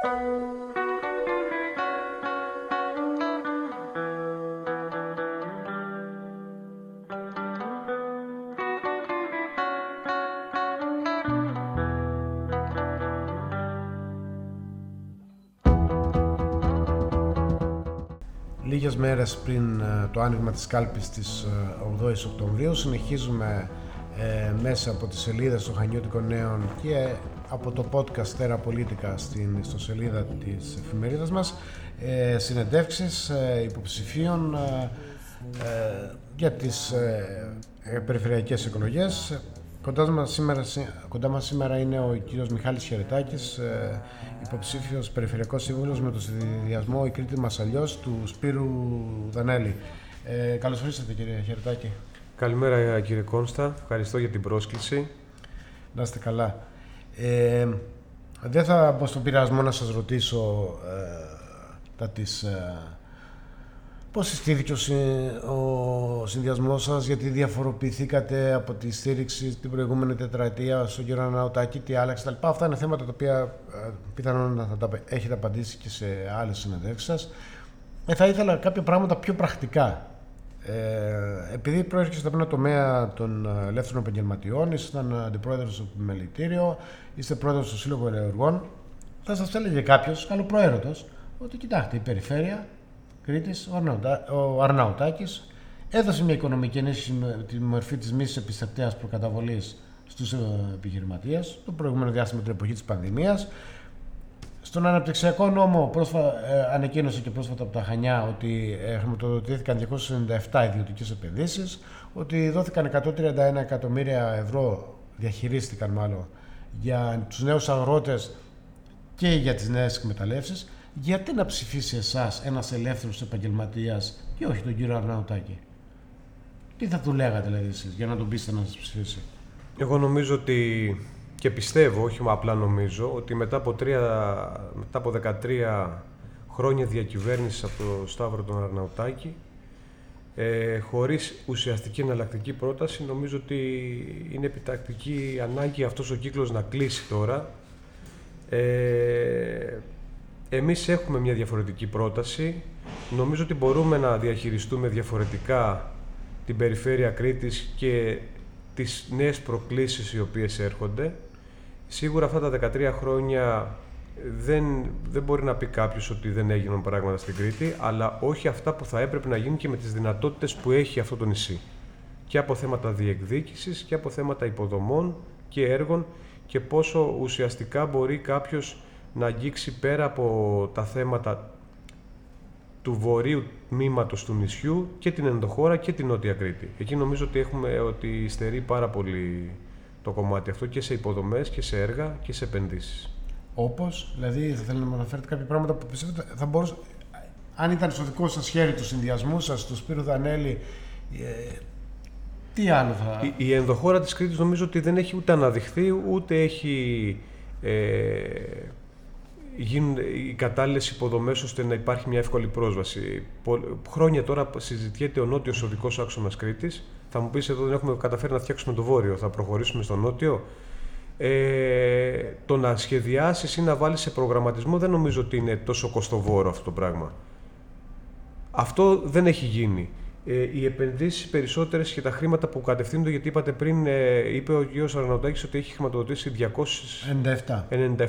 Λίγες μέρες πριν ε, το άνοιγμα της κάλπης της 8 η Οκτωβρίου συνεχίζουμε ε, μέσα από τις σελίδες των Χανιώτικων Νέων και από το podcast Τέρα Πολίτικα στην ιστοσελίδα της εφημερίδας μας ε, συνεντεύξεις ε, υποψηφίων ε, ε, για τις περιφερειακές εκλογές Κοντά μας σήμερα, κοντά μας σήμερα είναι ο κύριος Μιχάλης Χαιρετάκης, ε, υποψήφιος περιφερειακός σύμβουλος με το συνδυασμό «Η Κρήτη μας αλλιώς» του Σπύρου Δανέλη. Ε, καλώς ήρθατε κύριε Χαιρετάκη. Καλημέρα κύριε Κόνστα, ευχαριστώ για την πρόσκληση. Να είστε καλά. Ε, δεν θα μπω στον πειρασμό να σας ρωτήσω ε, τα της ε, Πώς συστήθηκε ο συνδυασμός σας, γιατί διαφοροποιηθήκατε από τη στήριξη την προηγούμενη τετραετία στον κύριο Αναωτάκη, τι άλλαξε τα Αυτά είναι θέματα τα οποία ε, πιθανόν να θα τα έχετε απαντήσει και σε άλλες συνεντεύξεις σας. Ε, θα ήθελα κάποια πράγματα πιο πρακτικά. Ε, επειδή προέρχεστε από ένα τομέα των ελεύθερων επαγγελματιών, ήσασταν αντιπρόεδρος στο επιμελητήριο, είστε πρόεδρος του Σύλλογου Ελεουργών, θα σας έλεγε κάποιος, καλοπροαίρετος, ότι κοιτάξτε, η περιφέρεια Κρήτης, ο Αρναουτάκης, έδωσε μια οικονομική ενίσχυση με τη μορφή της μίσης επιστευτέας προκαταβολής στους ε, επιχειρηματίες το προηγούμενο διάστημα την εποχή της πανδημίας. Στον αναπτυξιακό νόμο πρόσφα, ε, ανακοίνωσε και πρόσφατα από τα Χανιά ότι ε, χρηματοδοτήθηκαν 297 ιδιωτικές επενδύσεις, ότι δόθηκαν 131 εκατομμύρια ευρώ, διαχειρίστηκαν μάλλον, για τους νέους αγρότες και για τις νέες εκμεταλλεύσεις γιατί να ψηφίσει εσάς ένας ελεύθερος επαγγελματίας και όχι τον κύριο Αρναουτάκη; Τι θα του λέγατε δηλαδή εσείς για να τον πείσετε να σας ψηφίσει; Εγώ νομίζω ότι και πιστεύω, όχι απλά νομίζω, ότι μετά από, τρία, μετά από 13 χρόνια διακυβέρνησης από το Σταύρο τον Αρναουτάκη, ε, χωρίς ουσιαστική εναλλακτική πρόταση, νομίζω ότι είναι επιτακτική ανάγκη αυτός ο κύκλος να κλείσει τώρα. Ε, εμείς έχουμε μια διαφορετική πρόταση. Νομίζω ότι μπορούμε να διαχειριστούμε διαφορετικά την περιφέρεια Κρήτης και τις νέες προκλήσεις οι οποίες έρχονται. Σίγουρα αυτά τα 13 χρόνια δεν, δεν μπορεί να πει κάποιος ότι δεν έγιναν πράγματα στην Κρήτη, αλλά όχι αυτά που θα έπρεπε να γίνουν και με τις δυνατότητες που έχει αυτό το νησί. Και από θέματα διεκδίκησης και από θέματα υποδομών και έργων και πόσο ουσιαστικά μπορεί κάποιος να αγγίξει πέρα από τα θέματα του βορείου τμήματος του νησιού και την ενδοχώρα και την Νότια Κρήτη. Εκεί νομίζω ότι έχουμε ότι στερεί πάρα πολύ το κομμάτι αυτό και σε υποδομές και σε έργα και σε επενδύσεις. Όπως, δηλαδή θα θέλετε να αναφέρετε κάποια πράγματα που πιστεύετε θα μπορούσε, αν ήταν στο δικό σας χέρι του συνδυασμού σας, του Σπύρου Δανέλη, ε, τι άλλο θα... Η, η ενδοχώρα της Κρήτης νομίζω ότι δεν έχει ούτε αναδειχθεί, ούτε έχει ε, γίνουν οι κατάλληλες υποδομές ώστε να υπάρχει μια εύκολη πρόσβαση. Χρόνια τώρα συζητιέται ο νότιος οδικός άξονας Κρήτης. Θα μου πεις εδώ δεν έχουμε καταφέρει να φτιάξουμε το βόρειο, θα προχωρήσουμε στο νότιο. Ε, το να σχεδιάσεις ή να βάλεις σε προγραμματισμό δεν νομίζω ότι είναι τόσο κοστοβόρο αυτό το πράγμα. Αυτό δεν έχει γίνει ε, οι επενδύσεις περισσότερες και τα χρήματα που κατευθύνονται, γιατί είπατε πριν, ε, είπε ο κ. Αρναουδάκη ότι έχει χρηματοδοτήσει 297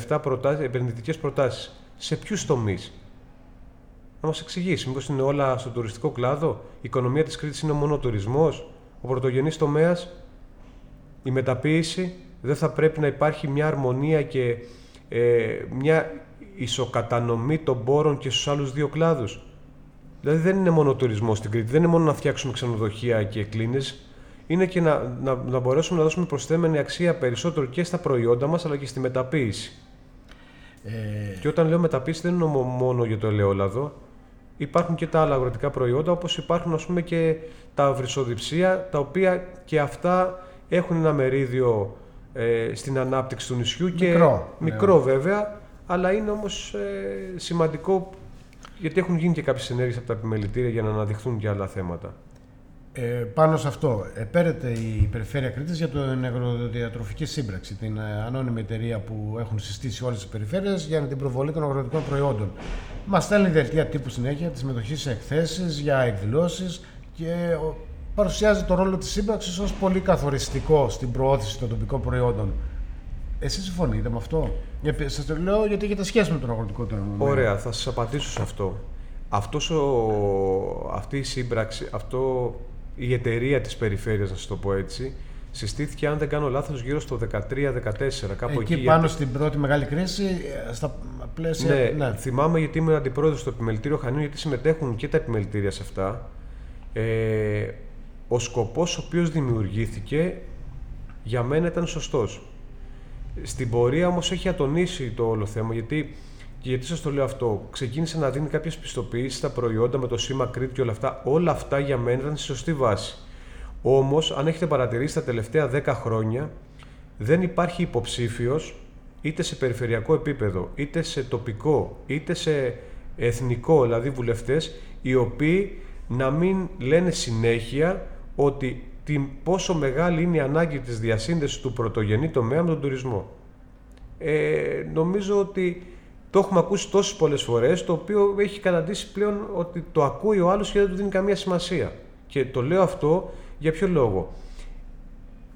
97. προτάσεις, επενδυτικές προτάσεις. Σε ποιους τομείς, να μας εξηγήσει, μήπως είναι όλα στον τουριστικό κλάδο, η οικονομία της Κρήτης είναι μόνο ο τουρισμό, ο πρωτογενής τομέας, η μεταποίηση. Δεν θα πρέπει να υπάρχει μια αρμονία και ε, μια ισοκατανομή των πόρων και στους άλλους δύο κλάδους. Δηλαδή δεν είναι μόνο ο τουρισμός στην Κρήτη, δεν είναι μόνο να φτιάξουμε ξενοδοχεία και κλίνες. Είναι και να, να, να μπορέσουμε να δώσουμε προσθέμενη αξία περισσότερο και στα προϊόντα μας αλλά και στη μεταποίηση. Ε... Και όταν λέω μεταποίηση δεν είναι μόνο για το ελαιόλαδο. Υπάρχουν και τα άλλα αγροτικά προϊόντα όπως υπάρχουν ας πούμε και τα βρυσοδιψία τα οποία και αυτά έχουν ένα μερίδιο ε, στην ανάπτυξη του νησιού. Μικρό. Και, μικρό βέβαια, αλλά είναι όμως ε, σημαντικό γιατί έχουν γίνει και κάποιες ενέργειες από τα επιμελητήρια για να αναδειχθούν και άλλα θέματα. Ε, πάνω σε αυτό, επέρεται η Περιφέρεια Κρήτης για την αγροδιατροφική σύμπραξη, την ε, ανώνυμη εταιρεία που έχουν συστήσει όλες τις περιφέρειες για την προβολή των αγροτικών προϊόντων. Μας στέλνει δελτία τύπου συνέχεια της συμμετοχής σε εκθέσεις, για εκδηλώσεις και παρουσιάζει το ρόλο της σύμπραξης ως πολύ καθοριστικό στην προώθηση των τοπικών προϊόντων. Εσείς συμφωνείτε με αυτό; Σας το λέω γιατί έχετε σχέση με τον αγροτικό τομέα. Ωραία, θα σας απαντήσω σε αυτό. Αυτός ο, αυτή η σύμπραξη, αυτό, η εταιρεία της περιφέρειας, να σας το πω έτσι, συστήθηκε, αν δεν κάνω λάθος, γύρω στο 13-14, κάπου εκεί. Εκεί πάνω στην πρώτη μεγάλη κρίση, στα πλαίσια... Ναι, ναι. θυμάμαι γιατί είμαι αντιπρόεδρος στο επιμελητήριο Χανίου, γιατί συμμετέχουν και τα επιμελητήρια σε αυτά. Ε, ο σκοπός ο οποίος δημιουργήθηκε για μένα ήταν σωστός. Στην πορεία όμως έχει ατονίσει το όλο θέμα γιατί, γιατί σας το λέω αυτό ξεκίνησε να δίνει κάποιες πιστοποιήσεις στα προϊόντα με το σήμα Κρήτη και όλα αυτά όλα αυτά για μένα ήταν στη σωστή βάση. Όμως αν έχετε παρατηρήσει τα τελευταία 10 χρόνια δεν υπάρχει υποψήφιος είτε σε περιφερειακό επίπεδο, είτε σε τοπικό, είτε σε εθνικό, δηλαδή βουλευτές, οι οποίοι να μην λένε συνέχεια ότι την πόσο μεγάλη είναι η ανάγκη της διασύνδεσης του πρωτογενή τομέα με τον τουρισμό. Ε, νομίζω ότι το έχουμε ακούσει τόσες πολλές φορές, το οποίο έχει καταντήσει πλέον ότι το ακούει ο άλλος και δεν του δίνει καμία σημασία. Και το λέω αυτό για ποιο λόγο.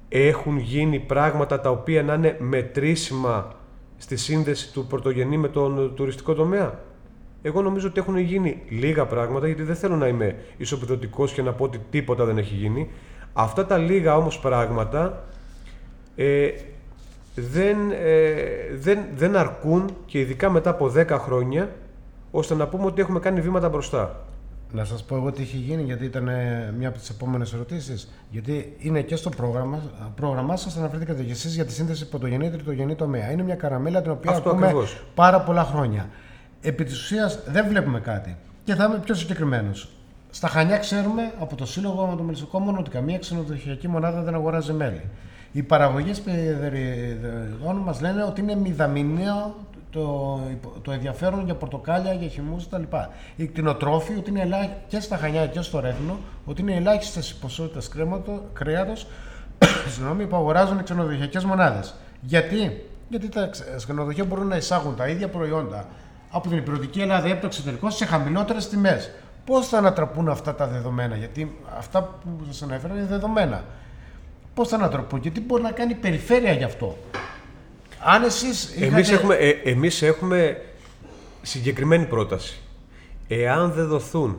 Έχουν γίνει πράγματα τα οποία να είναι μετρήσιμα στη σύνδεση του πρωτογενή με τον τουριστικό τομέα. Εγώ νομίζω ότι έχουν γίνει λίγα πράγματα, γιατί δεν θέλω να είμαι ισοπεδωτικός και να πω ότι τίποτα δεν έχει γίνει. Αυτά τα λίγα όμως πράγματα ε, δεν, ε, δεν, δεν αρκούν και ειδικά μετά από 10 χρόνια ώστε να πούμε ότι έχουμε κάνει βήματα μπροστά. Να σας πω εγώ τι έχει γίνει, γιατί ήταν ε, μια από τις επόμενες ερωτήσεις. Γιατί είναι και στο πρόγραμμα, πρόγραμμά σας αναφερθήκατε και εσείς για τη σύνθεση πρωτογενή τριτογενή τομέα. Είναι μια καραμέλα την οποία Αυτό ακούμε ακριβώς. πάρα πολλά χρόνια επί της ουσίας δεν βλέπουμε κάτι. Και θα είμαι πιο συγκεκριμένος. Στα Χανιά ξέρουμε από το Σύλλογο των Μελισσοκόμων ότι καμία ξενοδοχειακή μονάδα δεν αγοράζει μέλι. Οι παραγωγές παιδεριδών μας λένε ότι είναι μηδαμιναίο το, το ενδιαφέρον για πορτοκάλια, για χυμούς κτλ. Οι κτηνοτρόφοι ότι είναι και στα Χανιά και στο Ρέθνο ότι είναι ελάχιστες οι ποσότητες κρέατος που αγοράζουν οι ξενοδοχειακές μονάδες. Γιατί; Γιατί τα ξενοδοχεία μπορούν να εισάγουν τα ίδια προϊόντα από την υπηρετική Ελλάδα ή από το εξωτερικό σε χαμηλότερες τιμές. Πώς θα ανατραπούν αυτά τα δεδομένα, Γιατί αυτά που σας ανέφερα είναι δεδομένα. Πώς θα ανατραπούν, Γιατί μπορεί να κάνει η περιφέρεια γι' αυτό. Αν εσείς. Είχατε... Εμείς έχουμε, ε, εμείς έχουμε συγκεκριμένη πρόταση. Εάν δεν δοθούν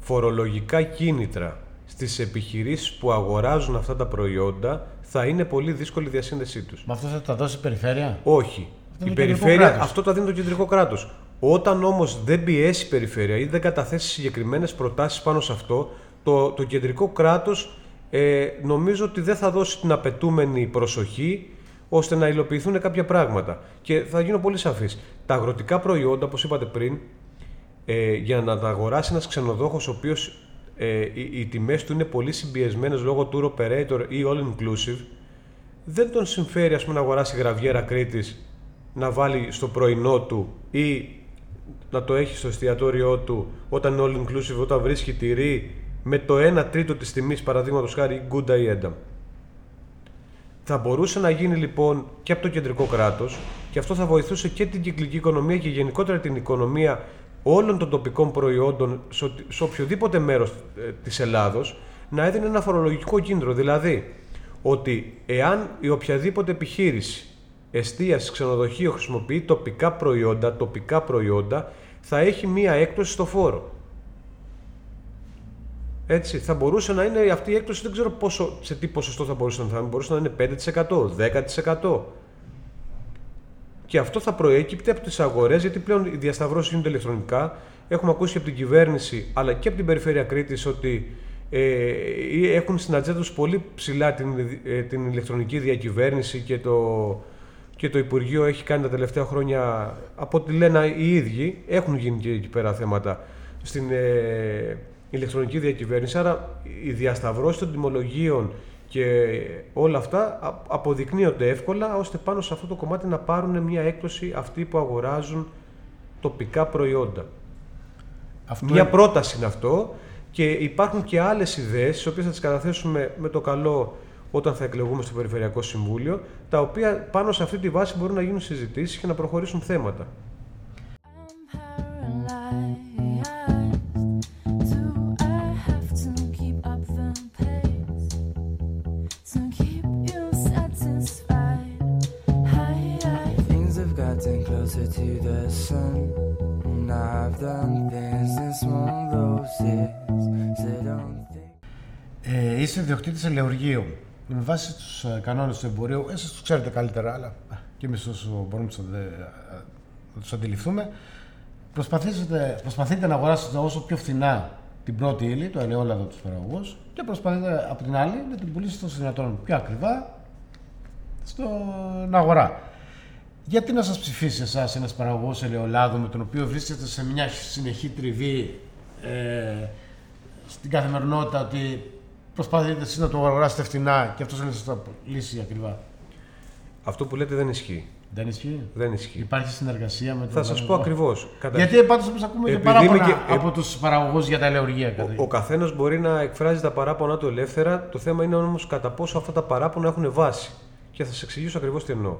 φορολογικά κίνητρα στις επιχειρήσεις που αγοράζουν αυτά τα προϊόντα, θα είναι πολύ δύσκολη η διασύνδεσή τους. Μα αυτό θα τα δώσει η περιφέρεια; Όχι η περιφέρεια αυτό το δίνει το κεντρικό κράτος. Όταν όμως δεν πιέσει η περιφέρεια ή δεν καταθέσει συγκεκριμένες προτάσεις πάνω σε αυτό, το, το κεντρικό κράτος ε, νομίζω ότι δεν θα δώσει την απαιτούμενη προσοχή ώστε να υλοποιηθούν κάποια πράγματα. Και θα γίνω πολύ σαφής. Τα αγροτικά προϊόντα, όπως είπατε πριν, ε, για να τα αγοράσει ένας ξενοδόχος ο οποίος ε, οι, οι τιμές του είναι πολύ συμπιεσμένες λόγω tour operator ή all inclusive, δεν τον συμφέρει ας πούμε, να αγοράσει γραβιέρα Κρήτης να βάλει στο πρωινό του ή να το έχει στο εστιατόριό του όταν είναι all inclusive, όταν βρίσκει τυρί με το 1 τρίτο της τιμής παραδείγματος χάρη Γκούντα ή Ένταμ. Θα μπορούσε να γίνει λοιπόν και από το κεντρικό κράτος και αυτό θα βοηθούσε και την κυκλική οικονομία και γενικότερα την οικονομία όλων των τοπικών προϊόντων σε οποιοδήποτε μέρος ε, της Ελλάδος να έδινε ένα φορολογικό κίνητρο. Δηλαδή ότι εάν η οποιαδήποτε επιχείρηση εστίασης, ξενοδοχείο χρησιμοποιεί τοπικά προϊόντα, τοπικά προϊόντα, θα έχει μία έκπτωση στο φόρο. Έτσι, θα μπορούσε να είναι αυτή η έκπτωση, δεν ξέρω πόσο, σε τι ποσοστό θα μπορούσε να είναι, μπορούσε να είναι 5%, 10%. Και αυτό θα προέκυπτε από τις αγορές, γιατί πλέον οι διασταυρώσεις γίνονται ηλεκτρονικά. Έχουμε ακούσει από την κυβέρνηση αλλά και από την περιφέρεια Κρήτης ότι ε, έχουν στην ατζέντα τους πολύ ψηλά την, ε, την ηλεκτρονική διακυβέρνηση και το, και το Υπουργείο έχει κάνει τα τελευταία χρόνια, από ό,τι λένε οι ίδιοι, έχουν γίνει και εκεί πέρα θέματα στην ε, ηλεκτρονική διακυβέρνηση. Άρα η διασταυρώση των τιμολογίων και όλα αυτά αποδεικνύονται εύκολα ώστε πάνω σε αυτό το κομμάτι να πάρουν μια έκπτωση αυτοί που αγοράζουν τοπικά προϊόντα. Αυτό μια πρόταση είναι αυτό Και υπάρχουν και άλλες ιδέες, τις οποίες θα τις καταθέσουμε με το καλό όταν θα εκλεγούμε στο Περιφερειακό Συμβούλιο, τα οποία πάνω σε αυτή τη βάση μπορούν να γίνουν συζητήσεις και να προχωρήσουν θέματα. Ε, είστε διοκτήτη ελεουργείου. Με βάση τους ε, κανόνες του εμπορίου, εσείς του ξέρετε καλύτερα, αλλά και εμείς όσο μπορούμε να τους αντιληφθούμε, προσπαθείτε, προσπαθείτε να αγοράσετε όσο πιο φθηνά την πρώτη ύλη, το ελαιόλαδο τους παραγωγούς, και προσπαθείτε από την άλλη να την πουλήσετε όσο δυνατόν πιο ακριβά στην αγορά. Γιατί να σας ψηφίσει εσάς ένας παραγωγός ελαιολάδου με τον οποίο βρίσκεται σε μια συνεχή τριβή ε, στην καθημερινότητα ότι προσπαθείτε εσείς να το αγοράσετε φτηνά και αυτός να σας το λύσει ακριβά; Αυτό που λέτε δεν ισχύει. Δεν ισχύει; Δεν ισχύει. Υπάρχει συνεργασία με τον Θα σας πω ακριβώς. Γιατί πάντως όπω ακούμε και παράπονα και... από τους παραγωγούς για τα ελαιοργία. Ο, ο καθένας μπορεί να εκφράζει τα παράπονα του ελεύθερα. Το θέμα είναι όμως κατά πόσο αυτά τα παράπονα έχουν βάση. Και θα σας εξηγήσω ακριβώς τι εννοώ.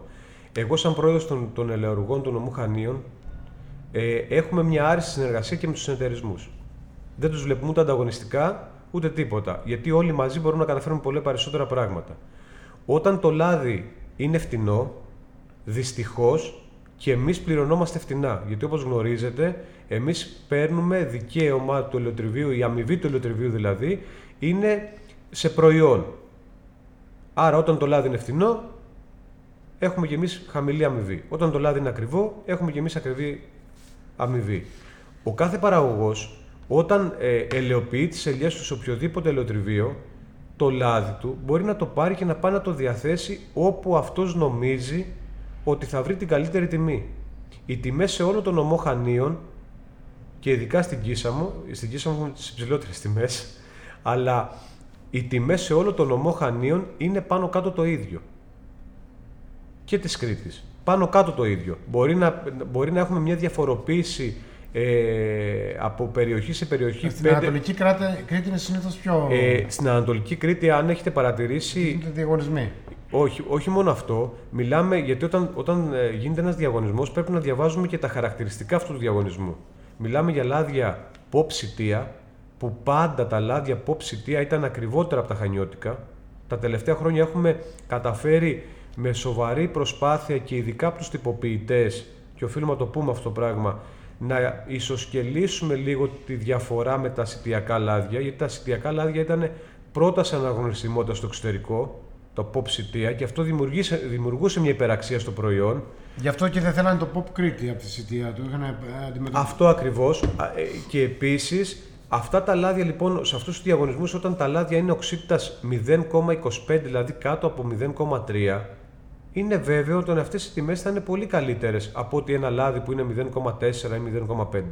Εγώ, σαν πρόεδρος των, των ελαιοργών του νομού Χανίων, ε, έχουμε μια άριστη συνεργασία και με τους συνεταιρισμούς. Δεν τους βλέπουμε ούτε ανταγωνιστικά ούτε τίποτα. Γιατί όλοι μαζί μπορούμε να καταφέρουμε πολλά περισσότερα πράγματα. Όταν το λάδι είναι φτηνό, δυστυχώς και εμείς πληρωνόμαστε φτηνά. Γιατί όπως γνωρίζετε, εμείς παίρνουμε δικαίωμα του ελαιοτριβείου, η αμοιβή του ελαιοτριβείου δηλαδή, είναι σε προϊόν. Άρα, όταν το λάδι είναι φτηνό, έχουμε και εμεί χαμηλή αμοιβή. Όταν το λάδι είναι ακριβό, έχουμε και εμεί ακριβή αμοιβή. Ο κάθε παραγωγός, όταν ε, ελαιοποιεί τις ελιές του σε οποιοδήποτε ελαιοτριβείο, το λάδι του μπορεί να το πάρει και να πάει να το διαθέσει όπου αυτός νομίζει ότι θα βρει την καλύτερη τιμή. Οι τιμές σε όλο τον νομό Χανίων και ειδικά στην Κίσαμο, στην Κίσαμο έχουμε τις υψηλότερες τιμές, αλλά οι τιμές σε όλο τον νομό Χανίων είναι πάνω κάτω το ίδιο και της Κρήτης. Πάνω κάτω το ίδιο. Μπορεί να, μπορεί να έχουμε μια διαφοροποίηση ε, από περιοχή σε περιοχή. Στην Ανατολική Κρήτη είναι συνήθως πιο. Ε, στην Ανατολική Κρήτη, αν έχετε παρατηρήσει. Γίνονται διαγωνισμοί. Όχι, όχι μόνο αυτό. Μιλάμε γιατί όταν, όταν ε, γίνεται ένας διαγωνισμός πρέπει να διαβάζουμε και τα χαρακτηριστικά αυτού του διαγωνισμού. Μιλάμε για λάδια pop σιτία, που πάντα τα λάδια pop σιτία ήταν ακριβότερα από τα χανιώτικα. Τα τελευταία χρόνια έχουμε καταφέρει με σοβαρή προσπάθεια και ειδικά από τους τυποποιητές και οφείλουμε να το πούμε αυτό το πράγμα να ισοσκελίσουμε λίγο τη διαφορά με τα σιτιακά λάδια γιατί τα σιτιακά λάδια ήταν πρώτα σε αναγνωρισιμότητα στο εξωτερικό το pop σιτία και αυτό δημιουργούσε μια υπεραξία στο προϊόν Γι' αυτό και δεν θέλανε το pop Κρήτη από τη σιτία του. Είχαν Αυτό ακριβώς ε, και επίσης Αυτά τα λάδια λοιπόν, σε αυτούς τους διαγωνισμούς, όταν τα λάδια είναι οξύτητας 0,25, δηλαδή κάτω από 0,3, είναι βέβαιο ότι αυτές οι τιμές θα είναι πολύ καλύτερες από ότι ένα λάδι που είναι 0,4 ή 0,5.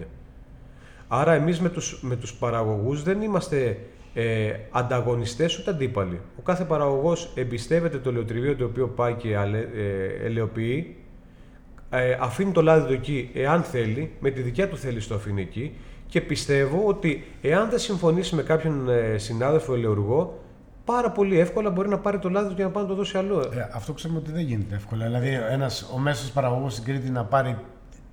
Άρα εμείς με τους, με τους παραγωγούς δεν είμαστε ε, ανταγωνιστές ούτε αντίπαλοι. Ο κάθε παραγωγός εμπιστεύεται το ελαιοτριβείο το οποίο πάει και ε, ελαιοποιεί, ε, αφήνει το λάδι του εκεί εάν θέλει, με τη δικιά του θέλει το αφήνει εκεί και πιστεύω ότι εάν δεν συμφωνήσει με κάποιον ε, συνάδελφο ελαιοργό πάρα πολύ εύκολα μπορεί να πάρει το λάδι του και να πάει να το δώσει αλλού. Ε, αυτό ξέρουμε ότι δεν γίνεται εύκολα. Δηλαδή, ένας, ο μέσος παραγωγός στην Κρήτη να πάρει.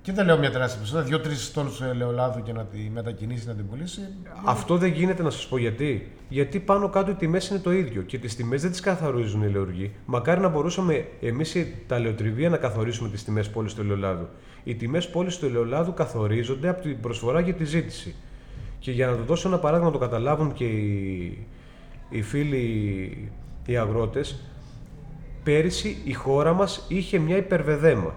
Και δεν λέω μια τεράστια ποσότητα, δύο-τρεις τόνους ελαιολάδου και να τη μετακινήσει, να την πουλήσει. Αυτό δεν γίνεται να σας πω γιατί. Γιατί πάνω κάτω οι τιμές είναι το ίδιο και τις τιμές δεν τις καθορίζουν οι ελαιοργοί. Μακάρι να μπορούσαμε εμείς τα ελαιοτριβία να καθορίσουμε τις τιμές πόλης του ελαιολάδου. Οι τιμές πόλης του ελαιολάδου καθορίζονται από την προσφορά και τη ζήτηση. Και για να το δώσω ένα παράδειγμα να το καταλάβουν και οι, οι φίλοι οι αγρότες, πέρυσι η χώρα μας είχε μια υπερβεδέμα.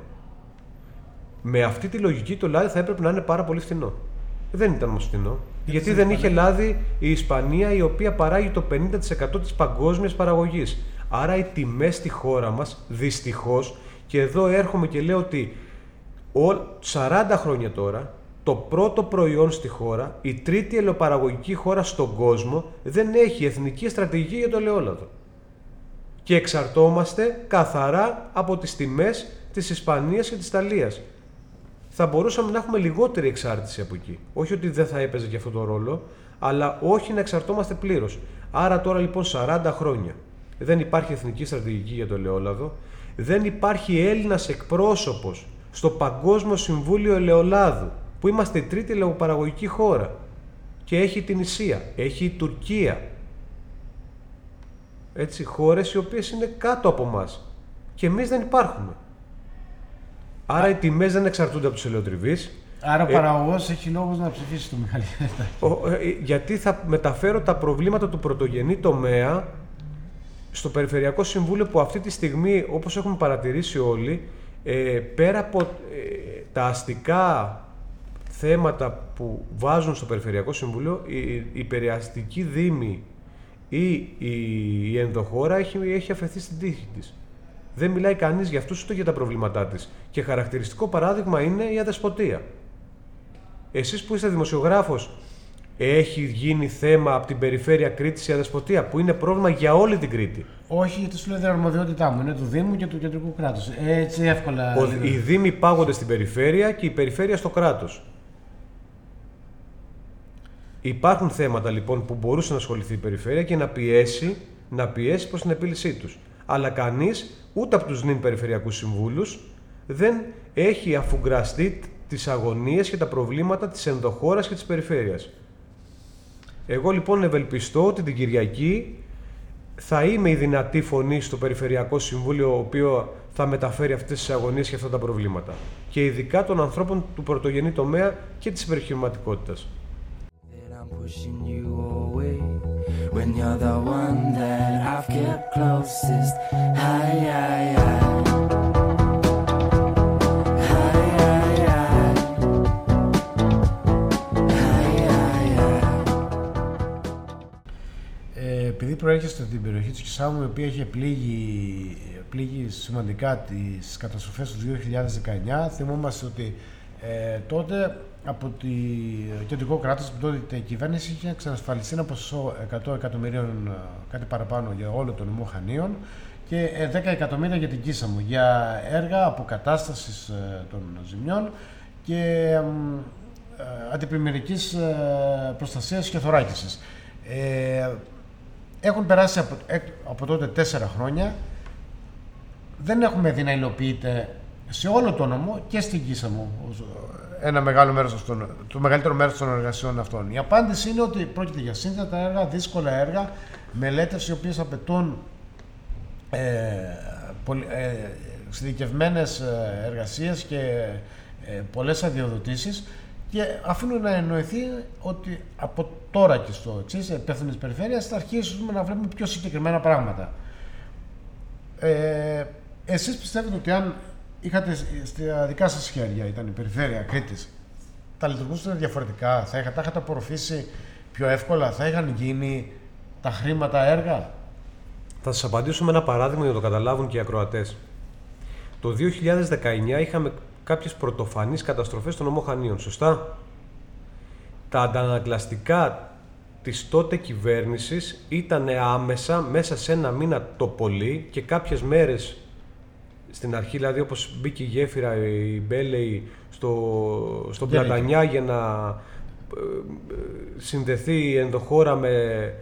Με αυτή τη λογική το λάδι θα έπρεπε να είναι πάρα πολύ φθηνό. Δεν ήταν όμως φθηνό. Γιατί δεν είχε λάδι η Ισπανία η οποία παράγει το 50% της παγκόσμιας παραγωγής. Άρα οι τιμές στη χώρα μας δυστυχώς και εδώ έρχομαι και λέω ότι 40 χρόνια τώρα το πρώτο προϊόν στη χώρα, η τρίτη ελαιοπαραγωγική χώρα στον κόσμο, δεν έχει εθνική στρατηγική για το ελαιόλαδο. Και εξαρτώμαστε καθαρά από τις τιμές της Ισπανίας και της Ιταλίας. Θα μπορούσαμε να έχουμε λιγότερη εξάρτηση από εκεί. Όχι ότι δεν θα έπαιζε και αυτό το ρόλο, αλλά όχι να εξαρτώμαστε πλήρως. Άρα τώρα λοιπόν 40 χρόνια δεν υπάρχει εθνική στρατηγική για το ελαιόλαδο, δεν υπάρχει Έλληνας εκπρόσωπος στο Παγκόσμιο Συμβούλιο Ελαιολάδου, που είμαστε η τρίτη ελαιοπαραγωγική χώρα και έχει την Ισία, έχει η Τουρκία. Έτσι, χώρες οι οποίες είναι κάτω από μας και εμείς δεν υπάρχουμε. Άρα οι τιμές δεν εξαρτούνται από τους ελαιοτριβείς. Άρα ο ε, παραγωγός έχει λόγος να ψηφίσει το Μιχάλη. Ε, γιατί θα μεταφέρω τα προβλήματα του πρωτογενή τομέα στο Περιφερειακό Συμβούλιο που αυτή τη στιγμή, όπως έχουμε παρατηρήσει όλοι, ε, πέρα από τα αστικά θέματα που βάζουν στο Περιφερειακό Συμβούλιο, η, η περιαστική δήμη ή η, η ενδοχώρα έχει, έχει αφαιθεί στην τύχη της. Δεν μιλάει κανείς για αυτούς ούτε για τα προβλήματά της. Και χαρακτηριστικό παράδειγμα είναι η αδεσποτεία. Εσείς που είστε δημοσιογράφος, έχει γίνει θέμα από την περιφέρεια Κρήτης η αδεσποτεία, που είναι πρόβλημα για όλη την Κρήτη. Όχι, γιατί σου λέω δεν αρμοδιότητά μου. Είναι του Δήμου και του κεντρικού κράτους. Έτσι εύκολα. Ο, οι Δήμοι πάγονται στην περιφέρεια και η περιφέρεια στο κράτος. Υπάρχουν θέματα λοιπόν που μπορούσε να ασχοληθεί η περιφέρεια και να πιέσει, να πιέσει προς την επίλυσή τους. Αλλά κανείς, ούτε από τους νυν περιφερειακούς συμβούλους, δεν έχει αφουγκραστεί τις αγωνίες και τα προβλήματα της ενδοχώρας και της περιφέρειας. Εγώ λοιπόν ευελπιστώ ότι την Κυριακή θα είμαι η δυνατή φωνή στο Περιφερειακό Συμβούλιο, ο οποίο θα μεταφέρει αυτές τις αγωνίες και αυτά τα προβλήματα. Και ειδικά των ανθρώπων του πρωτογενή τομέα και της επιχειρηματικότητας. Pushing you away when you're the one that I've kept closest. Hi, hi, hi. επειδή προέρχεστε από την περιοχή της Κισάμου, η οποία είχε πλήγει, πλήγει σημαντικά τις καταστροφές του 2019, θυμόμαστε ότι ε, τότε από το κεντρικό κράτος, από τότε η κυβέρνηση είχε εξασφαλιστεί ένα ποσό 100 εκατομμυρίων, ε, κάτι παραπάνω για όλο το νομό Χανίων και 10 ε, εκατομμύρια για την Κίσαμο, για έργα αποκατάστασης ε, των ζημιών και αντιπλημμυρικής προστασίας και θωράκισης. έχουν περάσει από, από τότε τέσσερα χρόνια. Δεν έχουμε δει να υλοποιείται σε όλο το νομό και στην Κίσαμο ένα μεγάλο μέρος αυτών, το μεγαλύτερο μέρος των εργασιών αυτών. Η απάντηση είναι ότι πρόκειται για σύνθετα έργα, δύσκολα έργα, μελέτες οι οποίες απαιτούν ε, ε, εξειδικευμένες ε, εργασίες και ε, πολλές αδειοδοτήσεις και αφήνουν να εννοηθεί ότι από τώρα και στο εξής επέθυνο τη περιφέρεια θα αρχίσουμε να βλέπουμε πιο συγκεκριμένα πράγματα. Ε, εσείς πιστεύετε ότι αν είχατε στα δικά σας χέρια, ήταν η περιφέρεια Κρήτης, τα λειτουργούσαν διαφορετικά, θα είχατε, τα είχατε απορροφήσει πιο εύκολα, θα είχαν γίνει τα χρήματα έργα; Θα σας απαντήσω με ένα παράδειγμα για να το καταλάβουν και οι ακροατές. Το 2019 είχαμε κάποιες πρωτοφανείς καταστροφές των ομοχανίων, σωστά; Τα αντανακλαστικά της τότε κυβέρνησης ήταν άμεσα μέσα σε ένα μήνα το πολύ και κάποιες μέρες στην αρχή, δηλαδή όπως μπήκε η γέφυρα, η Μπέλεϊ στο, στο Πλατανιά για να ε, συνδεθεί η ενδοχώρα με,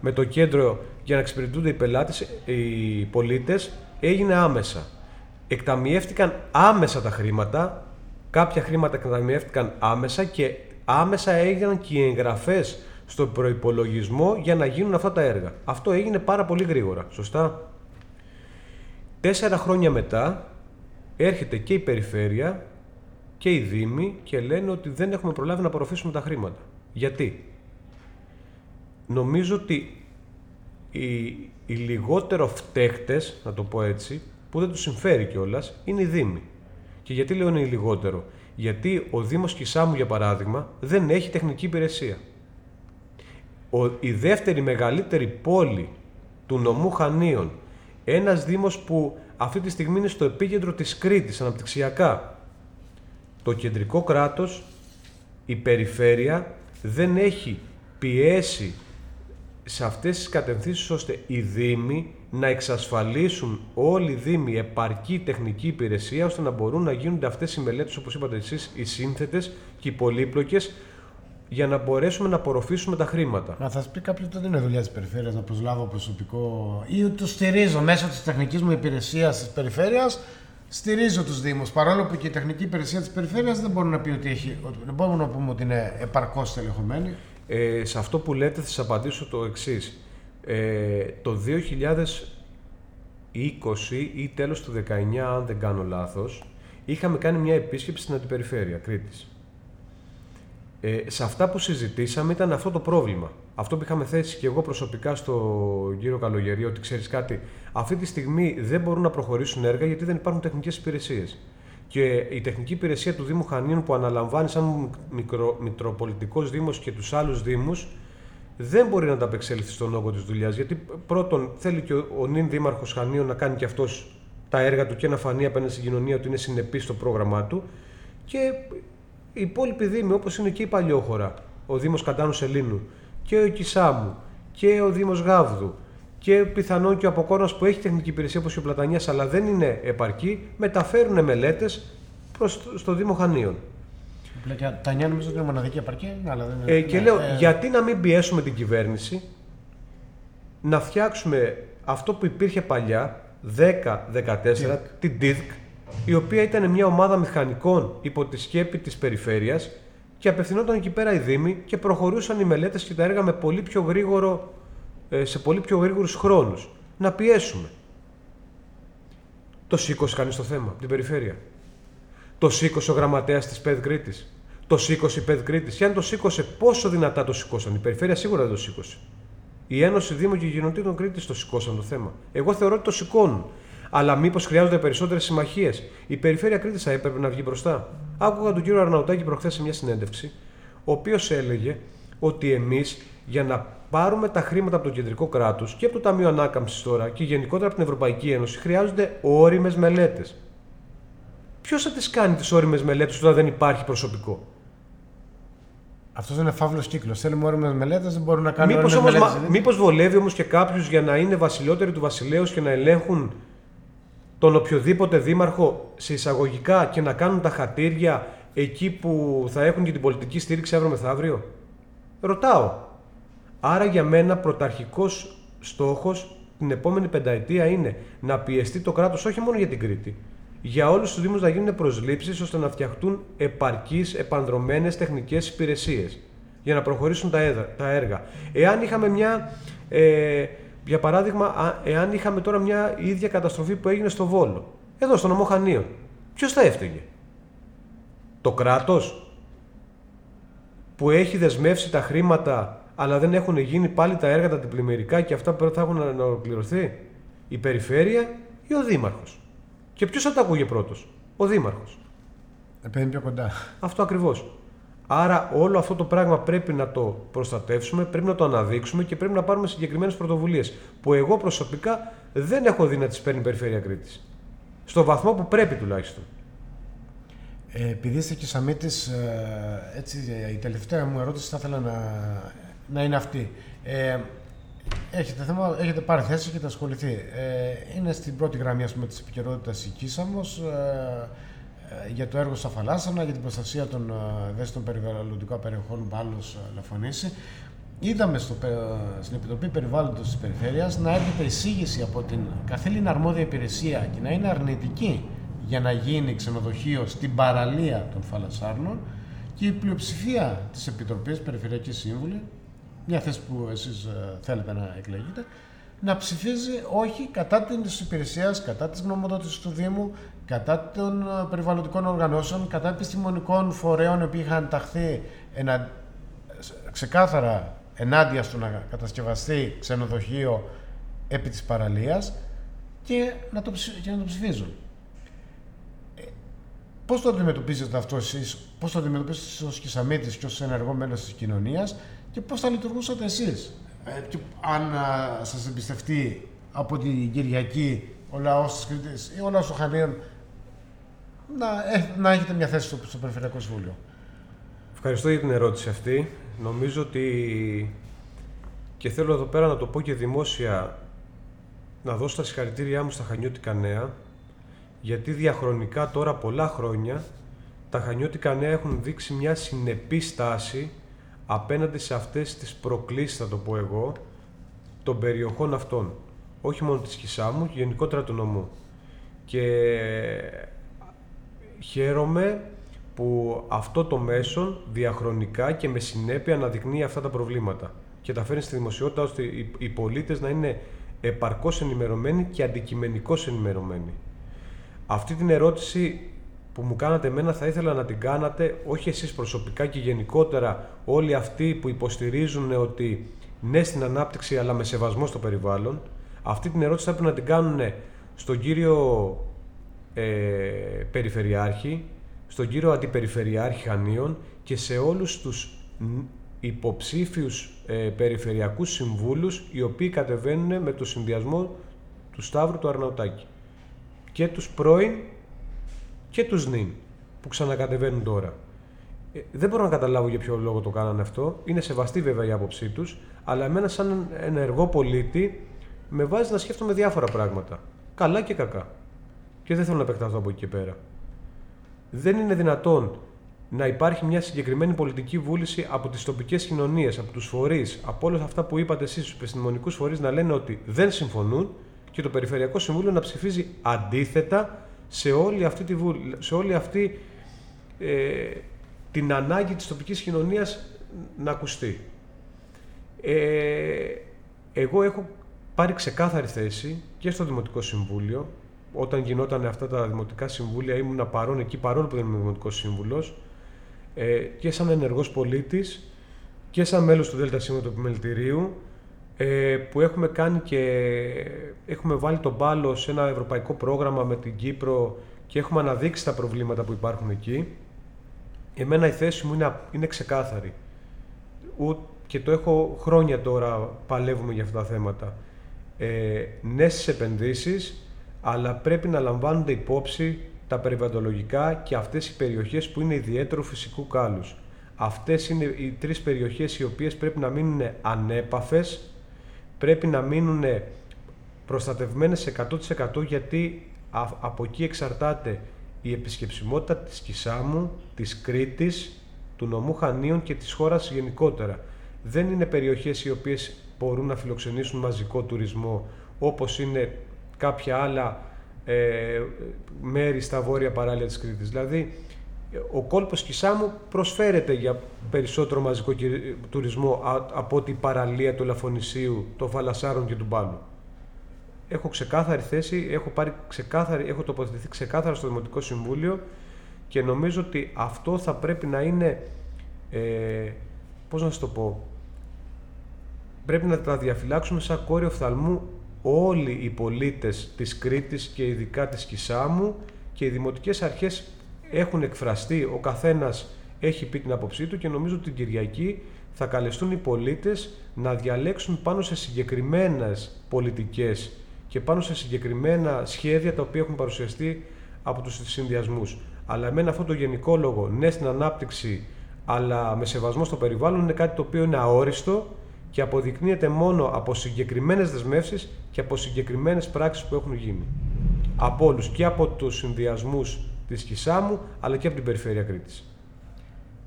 με το κέντρο για να εξυπηρετούνται οι πελάτες, οι πολίτες, έγινε άμεσα. Εκταμιεύτηκαν άμεσα τα χρήματα, κάποια χρήματα εκταμιεύτηκαν άμεσα και άμεσα έγιναν και οι εγγραφές στο προϋπολογισμό για να γίνουν αυτά τα έργα. Αυτό έγινε πάρα πολύ γρήγορα, σωστά; Τέσσερα χρόνια μετά έρχεται και η περιφέρεια και οι δήμοι και λένε ότι δεν έχουμε προλάβει να απορροφήσουμε τα χρήματα. Γιατί; Νομίζω ότι οι, οι λιγότερο φταίχτες, να το πω έτσι, που δεν τους συμφέρει κιόλας, είναι οι δήμοι. Και γιατί λέω είναι οι λιγότερο; Γιατί ο Δήμος Κισάμου, για παράδειγμα, δεν έχει τεχνική υπηρεσία. Ο, η δεύτερη μεγαλύτερη πόλη του νομού Χανίων ένας Δήμος που αυτή τη στιγμή είναι στο επίκεντρο της Κρήτης αναπτυξιακά. Το κεντρικό κράτος, η περιφέρεια δεν έχει πιέσει σε αυτές τις κατευθύνσεις ώστε οι Δήμοι να εξασφαλίσουν όλοι οι Δήμοι επαρκή τεχνική υπηρεσία ώστε να μπορούν να γίνονται αυτές οι μελέτες όπως είπατε εσείς οι σύνθετες και οι πολύπλοκες για να μπορέσουμε να απορροφήσουμε τα χρήματα. Μα θα σου πει κάποιος ότι δεν είναι δουλειά της περιφέρειας να προσλάβω προσωπικό ή το στηρίζω μέσω της τεχνικής μου υπηρεσίας της περιφέρειας. Στηρίζω τους Δήμους. Παρόλο που και η τεχνική υπηρεσία της περιφέρειας δεν μπορούμε να, πει ότι έχει, δεν μπορούμε να πούμε ότι είναι επαρκώς τελεχωμένη. Ε, σε αυτό που λέτε θα σας απαντήσω το εξής. Ε, το 2020 ή τέλος του 19, αν δεν κάνω λάθος, είχαμε κάνει μια επίσκεψη στην Αντιπεριφέρεια Κρήτης. Ε, σε αυτά που συζητήσαμε ήταν αυτό το πρόβλημα. Αυτό που είχαμε θέσει και εγώ προσωπικά στο γύρο καλογερή, ότι ξέρεις κάτι, αυτή τη στιγμή δεν μπορούν να προχωρήσουν έργα γιατί δεν υπάρχουν τεχνικές υπηρεσίες. Και η τεχνική υπηρεσία του Δήμου Χανίων που αναλαμβάνει σαν μικρο, Μητροπολιτικός Δήμος και τους άλλους Δήμους δεν μπορεί να ανταπεξέλθει στον όγκο της δουλειάς. Γιατί πρώτον θέλει και ο, ο νυν Δήμαρχος Χανίων να κάνει και αυτός τα έργα του και να φανεί απέναντι στην κοινωνία ότι είναι συνεπής στο πρόγραμμά του. Και οι υπόλοιποι Δήμοι, όπως είναι και η Παλιόχώρα, ο Δήμος Κατάνου Σελήνου και ο Κισάμου και ο Δήμος Γάβδου και πιθανόν και ο Αποκόνας που έχει τεχνική υπηρεσία όπως ο Πλατανιά, αλλά δεν είναι επαρκή, μεταφέρουν μελέτες προς στο Δήμο Χανίων. Τα νέα νομίζω ότι είναι μοναδική επαρκή. Αλλά δεν είναι... ε, και λέω, ε... γιατί να μην πιέσουμε την κυβέρνηση να φτιάξουμε αυτό που υπήρχε παλιά, 10-14, την DIDC, η οποία ήταν μια ομάδα μηχανικών υπό τη σκέπη της περιφέρειας και απευθυνόταν εκεί πέρα οι Δήμοι και προχωρούσαν οι μελέτες και τα έργα με πολύ πιο γρήγορο, ε, σε πολύ πιο γρήγορους χρόνους. Να πιέσουμε. Το σήκωσε κανείς το θέμα, την περιφέρεια. Το σήκωσε ο γραμματέας της ΠΕΔ Κρήτης. Το σήκωσε η ΠΕΔ Κρήτης. Και αν το σήκωσε, πόσο δυνατά το σήκωσαν. Η περιφέρεια σίγουρα δεν το σήκωσε. Η Ένωση Δήμων και Κοινοτήτων Κρήτης το σηκώσαν το θέμα. Εγώ θεωρώ ότι το σηκώνουν. Αλλά μήπως χρειάζονται περισσότερες συμμαχίες. Η περιφέρεια Κρήτη θα έπρεπε να βγει μπροστά. Άκουγα τον κύριο Αρναουτάκη προχθές σε μια συνέντευξη, ο οποίος έλεγε ότι εμείς για να πάρουμε τα χρήματα από το κεντρικό κράτος και από το Ταμείο Ανάκαμψης τώρα και γενικότερα από την Ευρωπαϊκή Ένωση χρειάζονται όριμες μελέτες. Ποιος θα τις κάνει τις όριμες μελέτες όταν δεν υπάρχει προσωπικό; Αυτός είναι φαύλος κύκλος. Θέλουμε όριμες μελέτες, δεν μπορούν να κάνουν όριμες μελέτες. Μήπως βολεύει όμως και κάποιου για να είναι βασιλότεροι του βασιλέως και να ελέγχουν τον οποιοδήποτε δήμαρχο σε εισαγωγικά και να κάνουν τα χατήρια εκεί που θα έχουν και την πολιτική στήριξη αύριο μεθαύριο; Ρωτάω. Άρα για μένα πρωταρχικός στόχος την επόμενη πενταετία είναι να πιεστεί το κράτος όχι μόνο για την Κρήτη, για όλους τους Δήμους να γίνουν προσλήψεις ώστε να φτιαχτούν επαρκείς, επανδρομένες τεχνικές υπηρεσίες για να προχωρήσουν τα έργα. Εάν είχαμε μια. Ε, για παράδειγμα, εάν είχαμε τώρα μια ίδια καταστροφή που έγινε στο Βόλο, εδώ στο νομό Χανίων, ποιος θα έφταιγε; Το κράτος που έχει δεσμεύσει τα χρήματα αλλά δεν έχουν γίνει πάλι τα έργα τα διπλημμυρικά και αυτά που θα έχουν να ολοκληρωθεί; Η περιφέρεια ή ο δήμαρχος; Και ποιος θα τα ακούγε πρώτος, ο Δήμαρχος. Επένδυε πιο κοντά. Αυτό ακριβώς. Άρα όλο αυτό το πράγμα πρέπει να το προστατεύσουμε, πρέπει να το αναδείξουμε και πρέπει να πάρουμε συγκεκριμένες πρωτοβουλίες. Που εγώ προσωπικά δεν έχω δει να τις παίρνει η Περιφέρεια Κρήτης. Στο βαθμό που πρέπει τουλάχιστον. Ε, επειδή είστε και Σαμίτη, ε, έτσι η τελευταία μου ερώτηση θα ήθελα να, να είναι αυτή. Ε, Έχετε, θέμα, έχετε πάρει θέση και έχετε ασχοληθεί. Ε, είναι στην πρώτη γραμμή ας πούμε, της επικαιρότητας η Κίσαμος ε, ε, για το έργο στα Φαλάσσανα, για την προστασία των ε, ευαίσθητων περιβαλλοντικών περιοχών που άλλος ε, λαφωνήσει. Είδαμε στο, στην Επιτροπή Περιβάλλοντος της Περιφέρειας να έρχεται εισήγηση από την καθήλυνα αρμόδια υπηρεσία και να είναι αρνητική για να γίνει ξενοδοχείο στην παραλία των Φαλασσάρνων και η πλειοψηφία της Επιτροπής Περιφερειακής Σύμβουλη μια θέση που εσείς ε, θέλετε να εκλεγείτε, να ψηφίζει όχι κατά την υπηρεσίας, κατά της γνωμοδότησης του Δήμου, κατά των ε, περιβαλλοντικών οργανώσεων, κατά επιστημονικών φορέων οι οποίοι είχαν ταχθεί ενα... ξεκάθαρα ενάντια στο να κατασκευαστεί ξενοδοχείο επί της παραλίας και να το, και να το ψηφίζουν. Ε, πώς το αντιμετωπίζετε αυτό εσείς, πώς το αντιμετωπίζετε ως Κισαμίτης και ως ενεργό μέλος της κοινωνίας και πώς θα λειτουργούσατε εσείς; Ε, αν α, σας εμπιστευτεί από την Κυριακή ο λαός της Κρήτης ή ο λαός των Χανίων να, να έχετε μια θέση στο, στο Περιφερειακό Συμβούλιο. Ευχαριστώ για την ερώτηση αυτή. Νομίζω ότι και θέλω εδώ πέρα να το πω και δημόσια να δώσω τα συγχαρητήριά μου στα Χανιώτικα Νέα γιατί διαχρονικά τώρα πολλά χρόνια τα Χανιώτικα Νέα έχουν δείξει μια συνεπής στάση απέναντι σε αυτές τις προκλήσεις, θα το πω εγώ, των περιοχών αυτών. Όχι μόνο της Χισάμου, γενικότερα του νομού. Και χαίρομαι που αυτό το μέσον διαχρονικά και με συνέπεια αναδεικνύει αυτά τα προβλήματα και τα φέρνει στη δημοσιότητα ώστε οι πολίτες να είναι επαρκώς ενημερωμένοι και αντικειμενικώς ενημερωμένοι. Αυτή την ερώτηση που μου κάνατε εμένα θα ήθελα να την κάνατε όχι εσείς προσωπικά και γενικότερα όλοι αυτοί που υποστηρίζουν ότι ναι στην ανάπτυξη αλλά με σεβασμό στο περιβάλλον. Αυτή την ερώτηση θα πρέπει να την κάνουν στον κύριο ε, Περιφερειάρχη, στον κύριο Αντιπεριφερειάρχη Χανίων και σε όλους τους υποψήφιους ε, περιφερειακούς συμβούλους οι οποίοι κατεβαίνουν με το συνδυασμό του Σταύρου του Αρναουτάκη και τους πρώην και τους νυν που ξανακατεβαίνουν τώρα. Ε, δεν μπορώ να καταλάβω για ποιο λόγο το κάνανε αυτό. Είναι σεβαστή βέβαια η άποψή τους, αλλά εμένα, σαν ενεργό πολίτη, με βάζει να σκέφτομαι διάφορα πράγματα. Καλά και κακά. Και δεν θέλω να επεκταθώ από εκεί και πέρα. Δεν είναι δυνατόν να υπάρχει μια συγκεκριμένη πολιτική βούληση από τις τοπικές κοινωνίες, από τους φορείς, από όλα αυτά που είπατε εσείς, τους επιστημονικούς φορείς, να λένε ότι δεν συμφωνούν και το Περιφερειακό Συμβούλιο να ψηφίζει αντίθετα σε όλη αυτή, τη, σε όλη αυτή ε, την ανάγκη της τοπικής κοινωνίας να ακουστεί. Ε, εγώ έχω πάρει ξεκάθαρη θέση και στο Δημοτικό Συμβούλιο. Όταν γινόταν αυτά τα Δημοτικά Συμβούλια ήμουν παρόν εκεί, παρόλο που δεν είμαι Δημοτικός Σύμβουλος, ε, και σαν ενεργός πολίτης και σαν μέλος του ΔΣ του Επιμελητηρίου, ε, που έχουμε κάνει και έχουμε βάλει τον πάλο σε ένα ευρωπαϊκό πρόγραμμα με την Κύπρο και έχουμε αναδείξει τα προβλήματα που υπάρχουν εκεί. Εμένα η θέση μου είναι, είναι ξεκάθαρη. και το έχω χρόνια τώρα παλεύουμε για αυτά τα θέματα. Ε, ναι στις επενδύσεις, αλλά πρέπει να λαμβάνονται υπόψη τα περιβαλλοντολογικά και αυτές οι περιοχές που είναι ιδιαίτερο φυσικού κάλους. Αυτές είναι οι τρεις περιοχές οι οποίες πρέπει να μείνουν ανέπαφες πρέπει να μείνουν προστατευμένες 100% γιατί από εκεί εξαρτάται η επισκεψιμότητα της Κισάμου, της Κρήτης, του νομού Χανίων και της χώρας γενικότερα. Δεν είναι περιοχές οι οποίες μπορούν να φιλοξενήσουν μαζικό τουρισμό όπως είναι κάποια άλλα ε, μέρη στα βόρεια παράλια της Κρήτης. Δηλαδή, ο κόλπος Κισάμου προσφέρεται για περισσότερο μαζικό τουρισμό από ότι η παραλία του Λαφωνησίου, των Φαλασσάρων και του Μπάλου. Έχω ξεκάθαρη θέση, έχω, πάρει ξεκάθαρη, έχω τοποθετηθεί ξεκάθαρα στο Δημοτικό Συμβούλιο και νομίζω ότι αυτό θα πρέπει να είναι, ε, πώς να σου το πω, πρέπει να τα διαφυλάξουμε σαν κόριο φθαλμού όλοι οι πολίτες της Κρήτης και ειδικά της Κισάμου και οι δημοτικές αρχές έχουν εκφραστεί, ο καθένας έχει πει την άποψή του και νομίζω ότι την Κυριακή θα καλεστούν οι πολίτες να διαλέξουν πάνω σε συγκεκριμένες πολιτικές και πάνω σε συγκεκριμένα σχέδια τα οποία έχουν παρουσιαστεί από τους συνδυασμούς. Αλλά εμένα αυτό το γενικό λόγο, ναι στην ανάπτυξη, αλλά με σεβασμό στο περιβάλλον, είναι κάτι το οποίο είναι αόριστο και αποδεικνύεται μόνο από συγκεκριμένες δεσμεύσεις και από συγκεκριμένες πράξεις που έχουν γίνει. Από όλους και από τους συνδυασμούς της Κισάμου αλλά και από την περιφέρεια Κρήτης.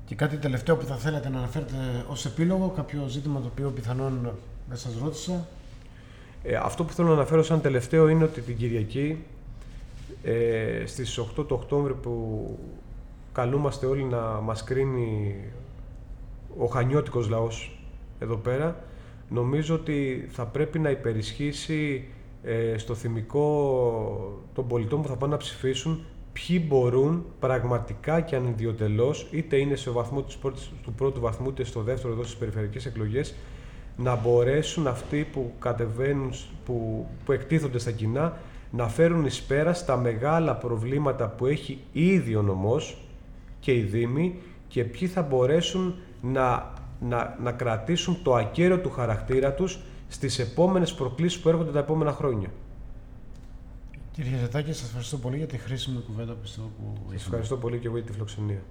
Και κάτι τελευταίο που θα θέλατε να αναφέρετε ως επίλογο, κάποιο ζήτημα το οποίο πιθανόν δεν σας ρώτησα; Ε, αυτό που θέλω να αναφέρω σαν τελευταίο είναι ότι την Κυριακή ε, στις 8 του Οκτώβρη που καλούμαστε όλοι να μας κρίνει ο χανιώτικος λαός εδώ πέρα, νομίζω ότι θα πρέπει να υπερισχύσει ε, στο θυμικό των πολιτών που θα πάνε να ψηφίσουν ποιοι μπορούν πραγματικά και ανιδιοτελώς, είτε είναι σε βαθμό της πρώτης, του πρώτου βαθμού, είτε στο δεύτερο εδώ στις περιφερειακές εκλογές, να μπορέσουν αυτοί που κατεβαίνουν, που, που εκτίθονται στα κοινά, να φέρουν εις πέρα στα μεγάλα προβλήματα που έχει ήδη ο νομός και οι Δήμοι και ποιοι θα μπορέσουν να, να, να κρατήσουν το ακέραιο του χαρακτήρα τους στις επόμενες προκλήσεις που έρχονται τα επόμενα χρόνια. Κύριε Ζετάκη, σας ευχαριστώ πολύ για τη χρήσιμη κουβέντα που Σας ευχαριστώ πολύ και εγώ για τη φιλοξενία.